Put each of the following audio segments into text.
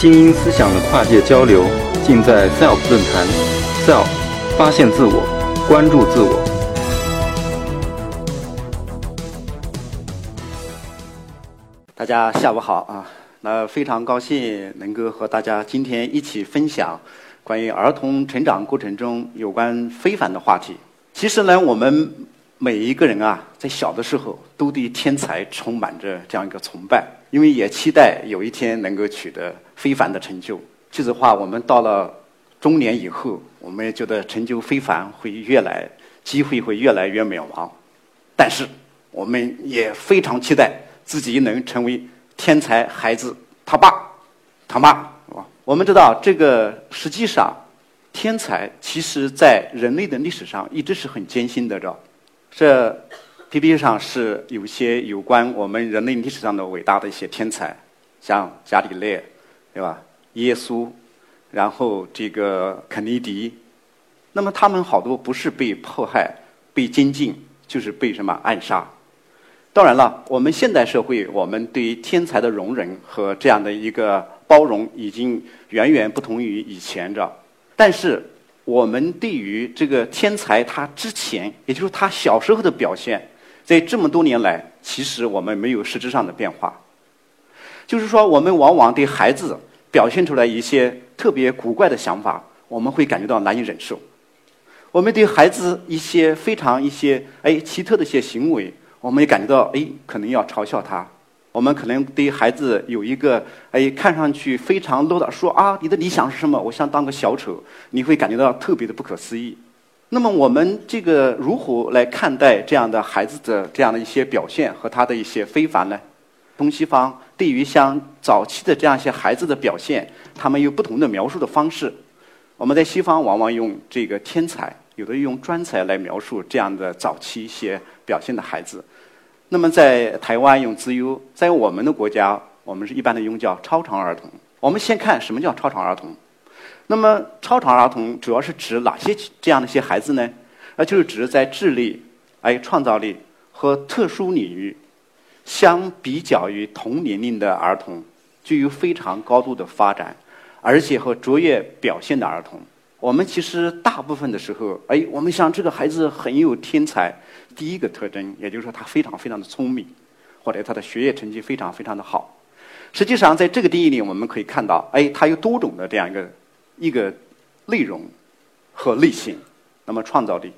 精英思想的跨界交流，尽在 SELF 论坛。SELF，发现自我，关注自我。大家下午好啊！那非常高兴能够和大家今天一起分享关于儿童成长过程中有关非凡的话题。其实呢，我们每一个人啊，在小的时候都对天才充满着这样一个崇拜，因为也期待有一天能够取得非凡的成就。其实话，我们到了中年以后，我们也觉得成就非凡会越来，机会会越来越渺茫。但是，我们也非常期待。自己能成为天才孩子他爸他妈！我们知道这个实际上，天才其实在人类的历史上一直是很艰辛的，知道这 PPT 上是有些有关我们人类历史上的伟大的一些天才，像伽利略，对吧？耶稣，然后这个肯尼迪，那么他们好多不是被迫害、被监禁，就是被什么暗杀。当然了，我们现代社会，我们对于天才的容忍和这样的一个包容，已经远远不同于以前着。但是，我们对于这个天才他之前，也就是他小时候的表现，在这么多年来，其实我们没有实质上的变化。就是说，我们往往对孩子表现出来一些特别古怪的想法，我们会感觉到难以忍受。我们对孩子一些非常一些哎奇特的一些行为。我们也感觉到，哎，可能要嘲笑他。我们可能对孩子有一个，哎，看上去非常 low 的，说啊，你的理想是什么？我想当个小丑。你会感觉到特别的不可思议。那么，我们这个如何来看待这样的孩子的这样的一些表现和他的一些非凡呢？东西方对于像早期的这样一些孩子的表现，他们有不同的描述的方式。我们在西方往往用这个天才。有的用专才来描述这样的早期一些表现的孩子，那么在台湾用资优，在我们的国家，我们是一般的用叫超常儿童。我们先看什么叫超常儿童。那么超常儿童主要是指哪些这样的一些孩子呢？那就是指在智力、还有创造力和特殊领域，相比较于同年龄的儿童，具有非常高度的发展，而且和卓越表现的儿童。我们其实大部分的时候，哎，我们想这个孩子很有天才，第一个特征，也就是说他非常非常的聪明，或者他的学业成绩非常非常的好。实际上，在这个定义里，我们可以看到，哎，他有多种的这样一个一个内容和类型。那么创造力，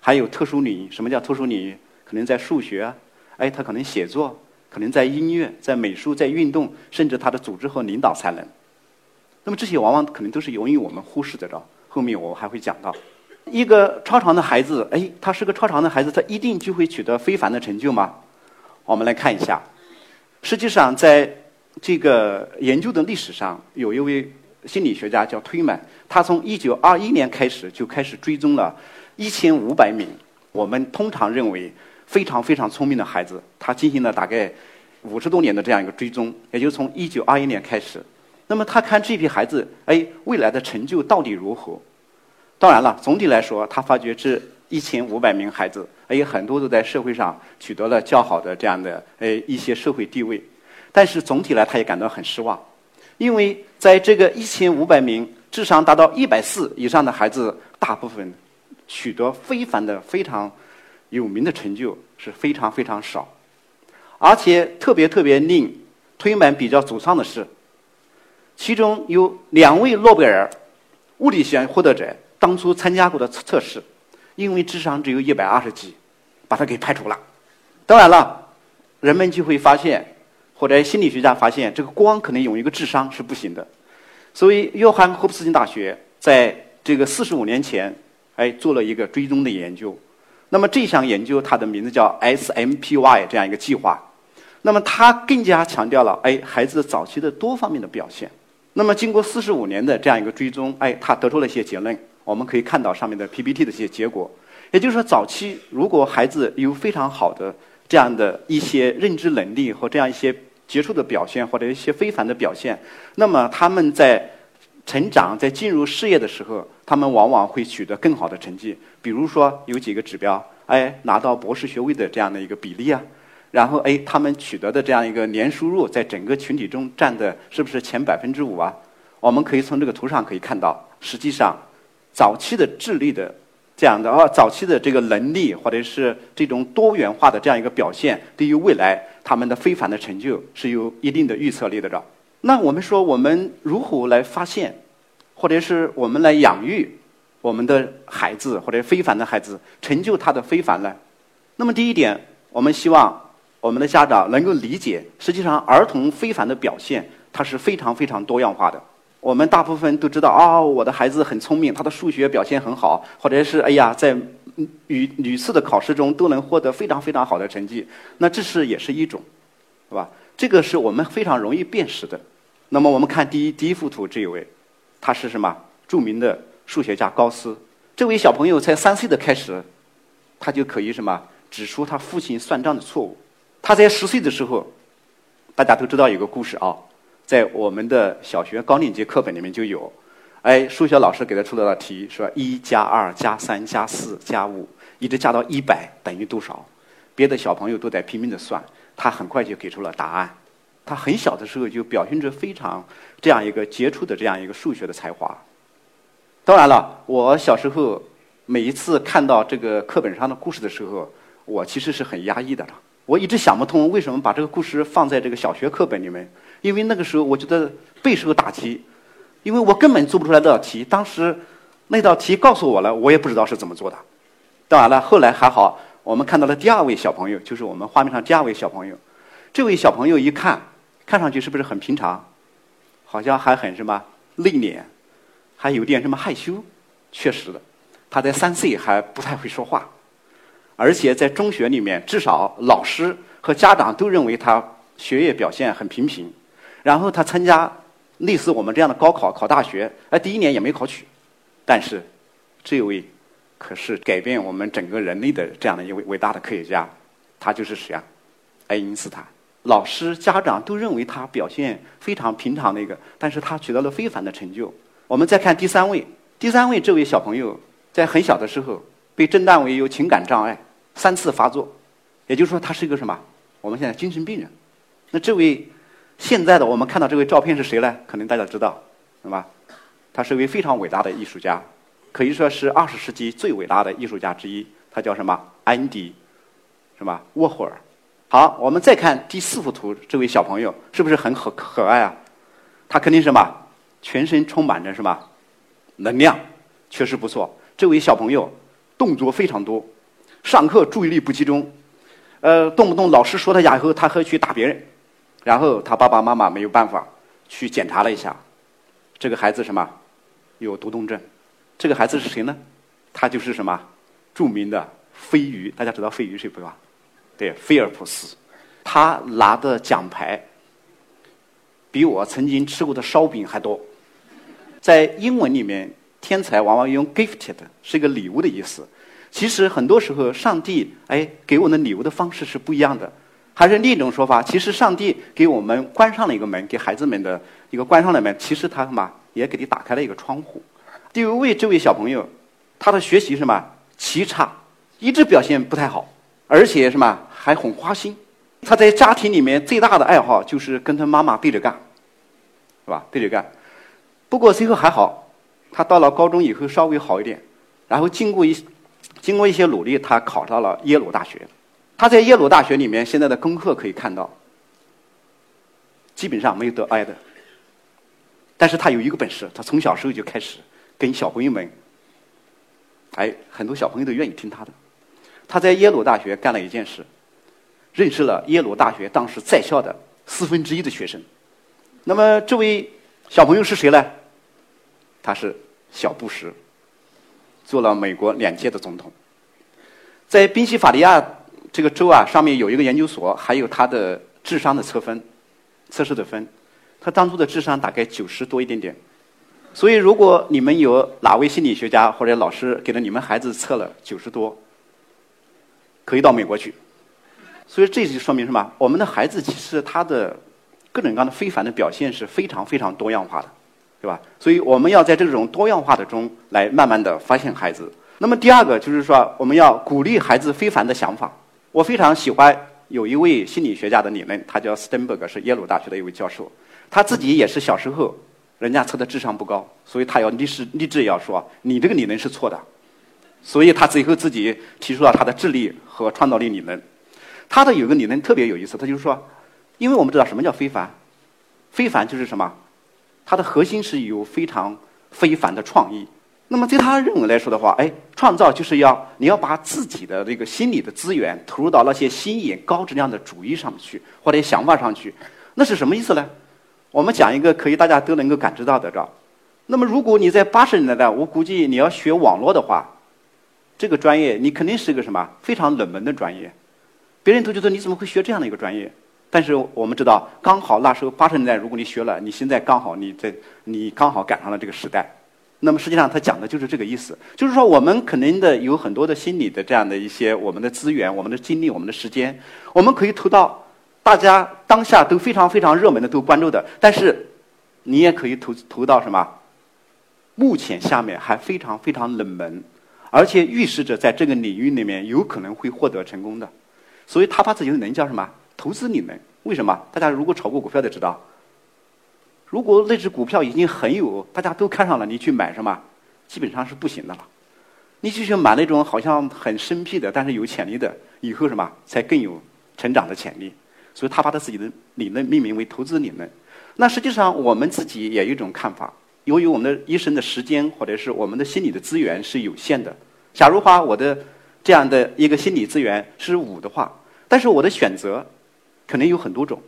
还有特殊领域。什么叫特殊领域？可能在数学，哎，他可能写作，可能在音乐，在美术，在运动，甚至他的组织和领导才能。那么这些往往可能都是由于我们忽视的，着。后面我还会讲到，一个超常的孩子，哎，他是个超常的孩子，他一定就会取得非凡的成就吗？我们来看一下，实际上在这个研究的历史上，有一位心理学家叫推满，他从一九二一年开始就开始追踪了一千五百名我们通常认为非常非常聪明的孩子，他进行了大概五十多年的这样一个追踪，也就是从一九二一年开始。那么他看这批孩子，哎，未来的成就到底如何？当然了，总体来说，他发觉这一千五百名孩子，哎，很多都在社会上取得了较好的这样的哎一些社会地位。但是总体来，他也感到很失望，因为在这个一千五百名智商达到一百四以上的孩子，大部分取得非凡的、非常有名的成就是非常非常少，而且特别特别令推满比较沮丧的是。其中有两位诺贝尔物理学获得者当初参加过的测测试，因为智商只有一百二十几，把他给排除了。当然了，人们就会发现，或者心理学家发现，这个光可能有一个智商是不行的。所以，约翰霍普斯金大学在这个四十五年前，哎，做了一个追踪的研究。那么这项研究它的名字叫 SMPY 这样一个计划。那么它更加强调了哎孩子早期的多方面的表现。那么，经过四十五年的这样一个追踪，哎，他得出了一些结论。我们可以看到上面的 PPT 的一些结果，也就是说，早期如果孩子有非常好的这样的一些认知能力和这样一些杰出的表现，或者一些非凡的表现，那么他们在成长、在进入事业的时候，他们往往会取得更好的成绩。比如说，有几个指标，哎，拿到博士学位的这样的一个比例啊，然后哎，他们取得的这样一个年收入，在整个群体中占的是不是前百分之五啊？我们可以从这个图上可以看到，实际上早期的智力的这样的啊，早期的这个能力或者是这种多元化的这样一个表现，对于未来他们的非凡的成就是有一定的预测力的。着，那我们说，我们如何来发现，或者是我们来养育我们的孩子或者非凡的孩子，成就他的非凡呢？那么第一点，我们希望我们的家长能够理解，实际上儿童非凡的表现，它是非常非常多样化的。我们大部分都知道啊，我的孩子很聪明，他的数学表现很好，或者是哎呀，在屡屡次的考试中都能获得非常非常好的成绩。那这是也是一种，是吧？这个是我们非常容易辨识的。那么我们看第一第一幅图这一位，他是什么？著名的数学家高斯。这位小朋友才三岁的开始，他就可以什么指出他父亲算账的错误。他在十岁的时候，大家都知道有个故事啊。在我们的小学高年级课本里面就有，哎，数学老师给他出了道题，说一加二加三加四加五，一直加到一百等于多少？别的小朋友都在拼命的算，他很快就给出了答案。他很小的时候就表现着非常这样一个杰出的这样一个数学的才华。当然了，我小时候每一次看到这个课本上的故事的时候，我其实是很压抑的了。我一直想不通为什么把这个故事放在这个小学课本里面。因为那个时候我觉得备受打击，因为我根本做不出来那道题。当时那道题告诉我了，我也不知道是怎么做的。当然了，后来还好，我们看到了第二位小朋友，就是我们画面上第二位小朋友。这位小朋友一看，看上去是不是很平常？好像还很什么内敛，还有点什么害羞。确实的，他在三岁还不太会说话，而且在中学里面，至少老师和家长都认为他学业表现很平平。然后他参加类似我们这样的高考，考大学，哎，第一年也没考取。但是，这位可是改变我们整个人类的这样的一位伟大的科学家，他就是谁啊？爱因斯坦。老师、家长都认为他表现非常平常的一个，但是他取得了非凡的成就。我们再看第三位，第三位这位小朋友在很小的时候被诊断为有情感障碍，三次发作，也就是说他是一个什么？我们现在精神病人。那这位。现在的我们看到这位照片是谁呢？可能大家知道，是吧？他是一位非常伟大的艺术家，可以说是二十世纪最伟大的艺术家之一。他叫什么？安迪，是吧？沃霍尔。好，我们再看第四幅图，这位小朋友是不是很可可爱啊？他肯定什么？全身充满着什么？能量，确实不错。这位小朋友动作非常多，上课注意力不集中，呃，动不动老师说他哑以后，他会去打别人。然后他爸爸妈妈没有办法去检查了一下，这个孩子什么有多动症？这个孩子是谁呢？他就是什么著名的飞鱼，大家知道飞鱼是谁吧？对，菲尔普斯，他拿的奖牌比我曾经吃过的烧饼还多。在英文里面，天才往往用 gifted 是一个礼物的意思。其实很多时候，上帝哎给我们礼物的方式是不一样的。还是另一种说法，其实上帝给我们关上了一个门，给孩子们的一个关上了门，其实他什么也给你打开了一个窗户。第五位这位小朋友，他的学习什么奇差，一直表现不太好，而且什么还很花心。他在家庭里面最大的爱好就是跟他妈妈对着干，是吧？对着干。不过最后还好，他到了高中以后稍微好一点，然后经过一经过一些努力，他考到了耶鲁大学。他在耶鲁大学里面现在的功课可以看到，基本上没有得 A 的。但是他有一个本事，他从小时候就开始跟小朋友们，哎，很多小朋友都愿意听他的。他在耶鲁大学干了一件事，认识了耶鲁大学当时在校的四分之一的学生。那么这位小朋友是谁呢？他是小布什，做了美国两届的总统，在宾夕法尼亚。这个州啊，上面有一个研究所，还有他的智商的测分，测试的分，他当初的智商大概九十多一点点。所以，如果你们有哪位心理学家或者老师给了你们孩子测了九十多，可以到美国去。所以，这就说明什么？我们的孩子其实他的各种各样的非凡的表现是非常非常多样化的，对吧？所以，我们要在这种多样化的中来慢慢的发现孩子。那么，第二个就是说，我们要鼓励孩子非凡的想法。我非常喜欢有一位心理学家的理论，他叫斯登伯格，是耶鲁大学的一位教授。他自己也是小时候，人家测的智商不高，所以他要立志立志要说你这个理论是错的。所以他最后自己提出了他的智力和创造力理论。他的有个理论特别有意思，他就是说，因为我们知道什么叫非凡，非凡就是什么，它的核心是有非常非凡的创意。那么，在他认为来说的话，哎，创造就是要你要把自己的这个心理的资源投入到那些新颖、高质量的主意上去，或者想法上去，那是什么意思呢？我们讲一个可以大家都能够感知到的，这。那么，如果你在八十年代，我估计你要学网络的话，这个专业你肯定是个什么非常冷门的专业，别人都觉得你怎么会学这样的一个专业？但是我们知道，刚好那时候八十年代，如果你学了，你现在刚好你在你刚好赶上了这个时代。那么实际上，他讲的就是这个意思，就是说我们可能的有很多的心理的这样的一些我们的资源、我们的精力、我们的时间，我们可以投到大家当下都非常非常热门的、都关注的，但是你也可以投投到什么？目前下面还非常非常冷门，而且预示着在这个领域里面有可能会获得成功的，所以他把自己的能叫什么？投资理论。为什么？大家如果炒过股票的知道。如果那只股票已经很有，大家都看上了，你去买什么，基本上是不行的了。你就去买那种好像很生僻的，但是有潜力的，以后什么才更有成长的潜力。所以他把他自己的理论命名为投资理论。那实际上我们自己也有一种看法，由于我们的一生的时间或者是我们的心理的资源是有限的。假如话我的这样的一个心理资源是五的话，但是我的选择可能有很多种。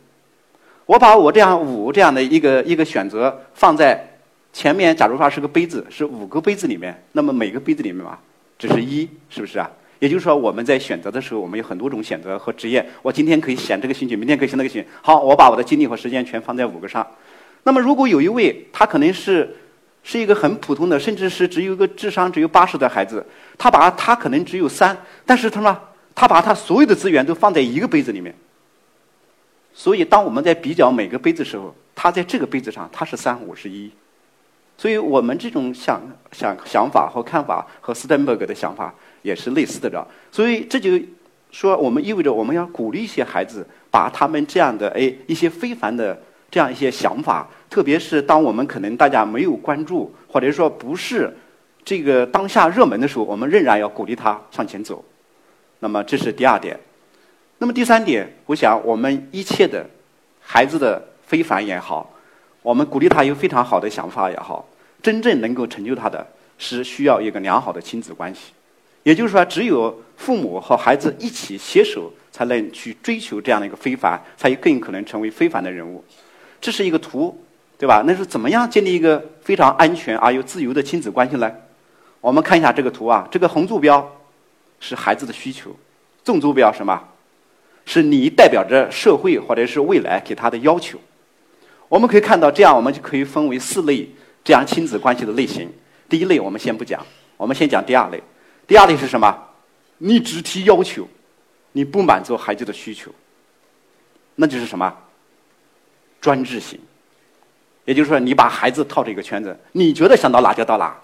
我把我这样五这样的一个一个选择放在前面，假如说是个杯子，是五个杯子里面，那么每个杯子里面嘛，只是一，是不是啊？也就是说，我们在选择的时候，我们有很多种选择和职业。我今天可以选这个兴趣，明天可以选那个兴趣。好，我把我的精力和时间全放在五个上。那么，如果有一位他可能是是一个很普通的，甚至是只有一个智商只有八十的孩子，他把他可能只有三，但是他嘛，他把他所有的资源都放在一个杯子里面。所以，当我们在比较每个杯子时候，它在这个杯子上，它是三，我是一。所以我们这种想想想法和看法和斯登伯格的想法也是类似的，着。所以这就说，我们意味着我们要鼓励一些孩子，把他们这样的哎一些非凡的这样一些想法，特别是当我们可能大家没有关注，或者说不是这个当下热门的时候，我们仍然要鼓励他向前走。那么，这是第二点。那么第三点，我想我们一切的孩子的非凡也好，我们鼓励他有非常好的想法也好，真正能够成就他的是需要一个良好的亲子关系。也就是说，只有父母和孩子一起携手，才能去追求这样的一个非凡，才更可能成为非凡的人物。这是一个图，对吧？那是怎么样建立一个非常安全而又自由的亲子关系呢？我们看一下这个图啊，这个横坐标是孩子的需求，纵坐标什么？是你代表着社会或者是未来给他的要求。我们可以看到，这样我们就可以分为四类这样亲子关系的类型。第一类我们先不讲，我们先讲第二类。第二类是什么？你只提要求，你不满足孩子的需求，那就是什么？专制型。也就是说，你把孩子套这个圈子，你觉得想到哪就到哪，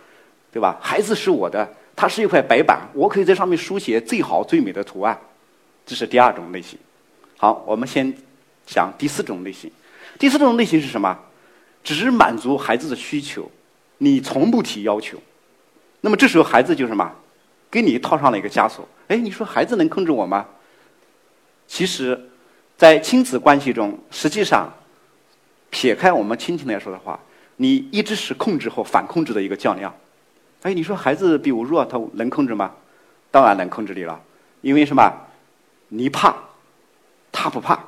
对吧？孩子是我的，他是一块白板，我可以在上面书写最好最美的图案。这是第二种类型。好，我们先讲第四种类型。第四种类型是什么？只满足孩子的需求，你从不提要求。那么这时候孩子就什么？给你套上了一个枷锁。哎，你说孩子能控制我吗？其实，在亲子关系中，实际上撇开我们亲情来说的话，你一直是控制和反控制的一个较量。哎，你说孩子比我弱，他能控制吗？当然能控制你了，因为什么？你怕，他不怕。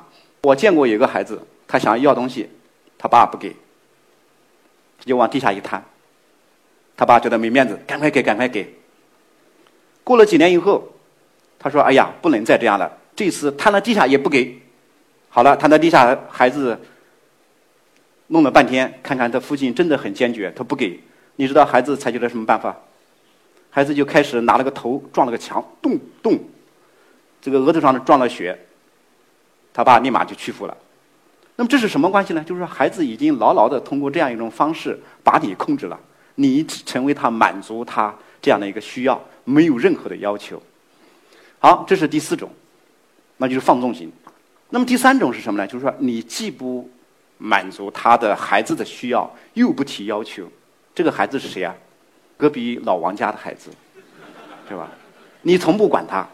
我见过有个孩子，他想要东西，他爸不给，就往地下一摊。他爸觉得没面子，赶快给，赶快给。过了几年以后，他说：“哎呀，不能再这样了。这次摊到地下也不给。好了，摊到地下，孩子弄了半天，看看他父亲真的很坚决，他不给。你知道孩子采取了什么办法？孩子就开始拿了个头撞了个墙，咚咚。”这个额头上的撞了血，他爸立马就屈服了。那么这是什么关系呢？就是说孩子已经牢牢的通过这样一种方式把你控制了，你成为他满足他这样的一个需要，没有任何的要求。好，这是第四种，那就是放纵型。那么第三种是什么呢？就是说你既不满足他的孩子的需要，又不提要求，这个孩子是谁啊？隔壁老王家的孩子，对吧？你从不管他，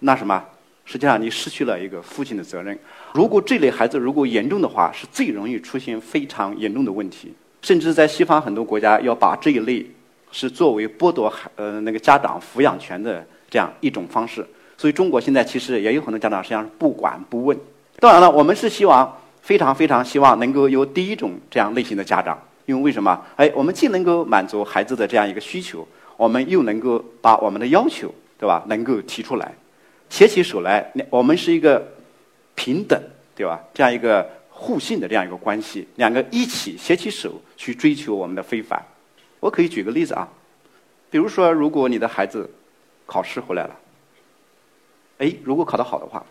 那什么？实际上你失去了一个父亲的责任。如果这类孩子如果严重的话，是最容易出现非常严重的问题，甚至在西方很多国家要把这一类是作为剥夺孩呃那个家长抚养权的这样一种方式。所以中国现在其实也有很多家长实际上是不管不问。当然了，我们是希望非常非常希望能够有第一种这样类型的家长，因为为什么？哎，我们既能够满足孩子的这样一个需求，我们又能够把我们的要求，对吧？能够提出来，携起手来，我们是一个平等，对吧？这样一个互信的这样一个关系，两个一起携起手去追求我们的非凡。我可以举个例子啊，比如说，如果你的孩子考试回来了。哎，如果考得好的话，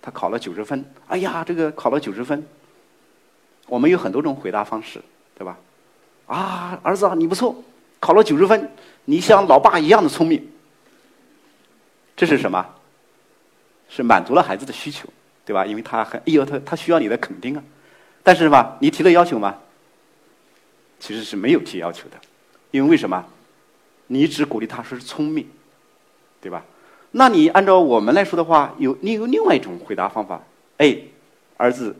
他考了九十分。哎呀，这个考了九十分，我们有很多种回答方式，对吧？啊，儿子，你不错，考了九十分，你像老爸一样的聪明。这是什么？是满足了孩子的需求，对吧？因为他很，哎呦，他他需要你的肯定啊。但是吧，你提了要求吗？其实是没有提要求的，因为为什么？你只鼓励他说是聪明，对吧？那你按照我们来说的话，有你有另外一种回答方法。哎，儿子，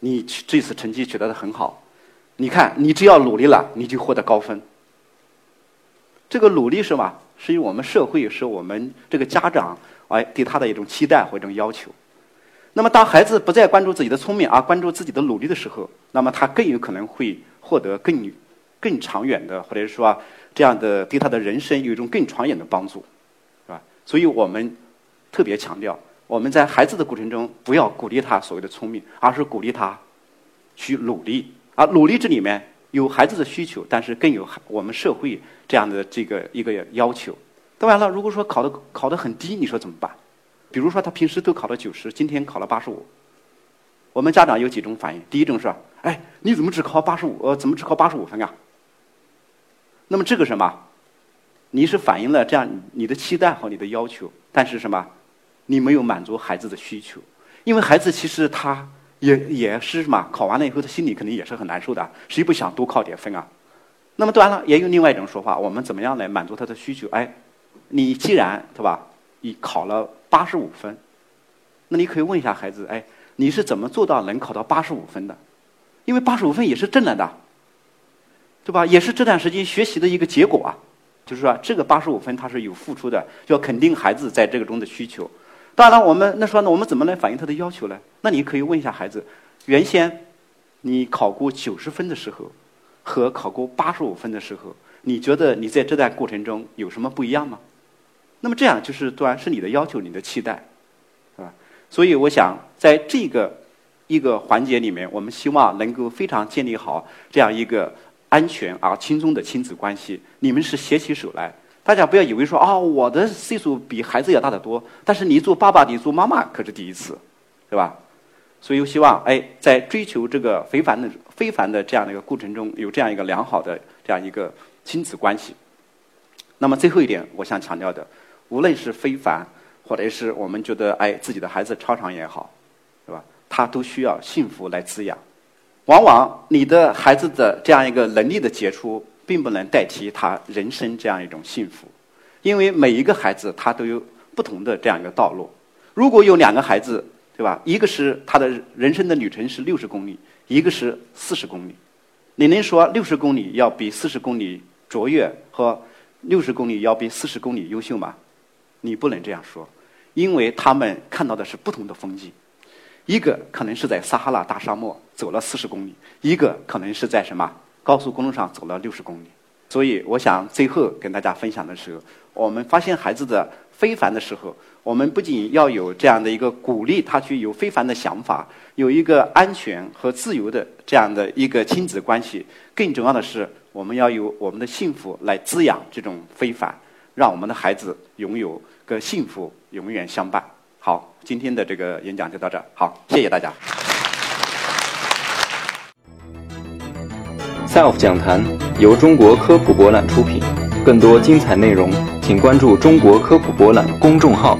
你这次成绩取得的很好，你看你只要努力了，你就获得高分。这个努力是吧？是因为我们社会，是我们这个家长哎对他的一种期待或一种要求。那么当孩子不再关注自己的聪明，而关注自己的努力的时候，那么他更有可能会获得更更长远的，或者是说这样的对他的人生有一种更长远的帮助。是吧所以我们特别强调，我们在孩子的过程中不要鼓励他所谓的聪明，而是鼓励他去努力。而努力这里面有孩子的需求，但是更有我们社会这样的这个一个要求。当然了，如果说考的考的很低，你说怎么办？比如说他平时都考了九十，今天考了八十五，我们家长有几种反应。第一种是：哎，你怎么只考八十五？呃，怎么只考八十五分啊？那么这个什么？你是反映了这样你的期待和你的要求，但是什么？你没有满足孩子的需求，因为孩子其实他也也是什么？考完了以后，他心里肯定也是很难受的。谁不想多考点分啊？那么当然了，也有另外一种说法，我们怎么样来满足他的需求？哎，你既然对吧？你考了八十五分，那你可以问一下孩子：哎，你是怎么做到能考到八十五分的？因为八十五分也是挣来的，对吧？也是这段时间学习的一个结果啊。就是说，这个八十五分他是有付出的，要肯定孩子在这个中的需求。当然了，我们那说呢，我们怎么来反映他的要求呢？那你可以问一下孩子：原先你考过九十分的时候，和考过八十五分的时候，你觉得你在这段过程中有什么不一样吗？那么这样就是当然是你的要求，你的期待，是吧？所以我想在这个一个环节里面，我们希望能够非常建立好这样一个。安全而轻松的亲子关系，你们是携起手来。大家不要以为说啊，我的岁数比孩子要大得多，但是你做爸爸，你做妈妈可是第一次，对吧？所以我希望，哎，在追求这个非凡的、非凡的这样的一个过程中，有这样一个良好的这样一个亲子关系。那么最后一点，我想强调的，无论是非凡，或者是我们觉得哎自己的孩子超常也好，对吧？他都需要幸福来滋养。往往你的孩子的这样一个能力的杰出，并不能代替他人生这样一种幸福，因为每一个孩子他都有不同的这样一个道路。如果有两个孩子，对吧？一个是他的人生的旅程是六十公里，一个是四十公里，你能说六十公里要比四十公里卓越和六十公里要比四十公里优秀吗？你不能这样说，因为他们看到的是不同的风景。一个可能是在撒哈拉大沙漠走了四十公里，一个可能是在什么高速公路上走了六十公里。所以，我想最后跟大家分享的时候，我们发现孩子的非凡的时候，我们不仅要有这样的一个鼓励他去有非凡的想法，有一个安全和自由的这样的一个亲子关系，更重要的是，我们要有我们的幸福来滋养这种非凡，让我们的孩子拥有个幸福永远相伴。好，今天的这个演讲就到这儿。好，谢谢大家。SELF 讲坛由中国科普博览出品，更多精彩内容，请关注中国科普博览公众号。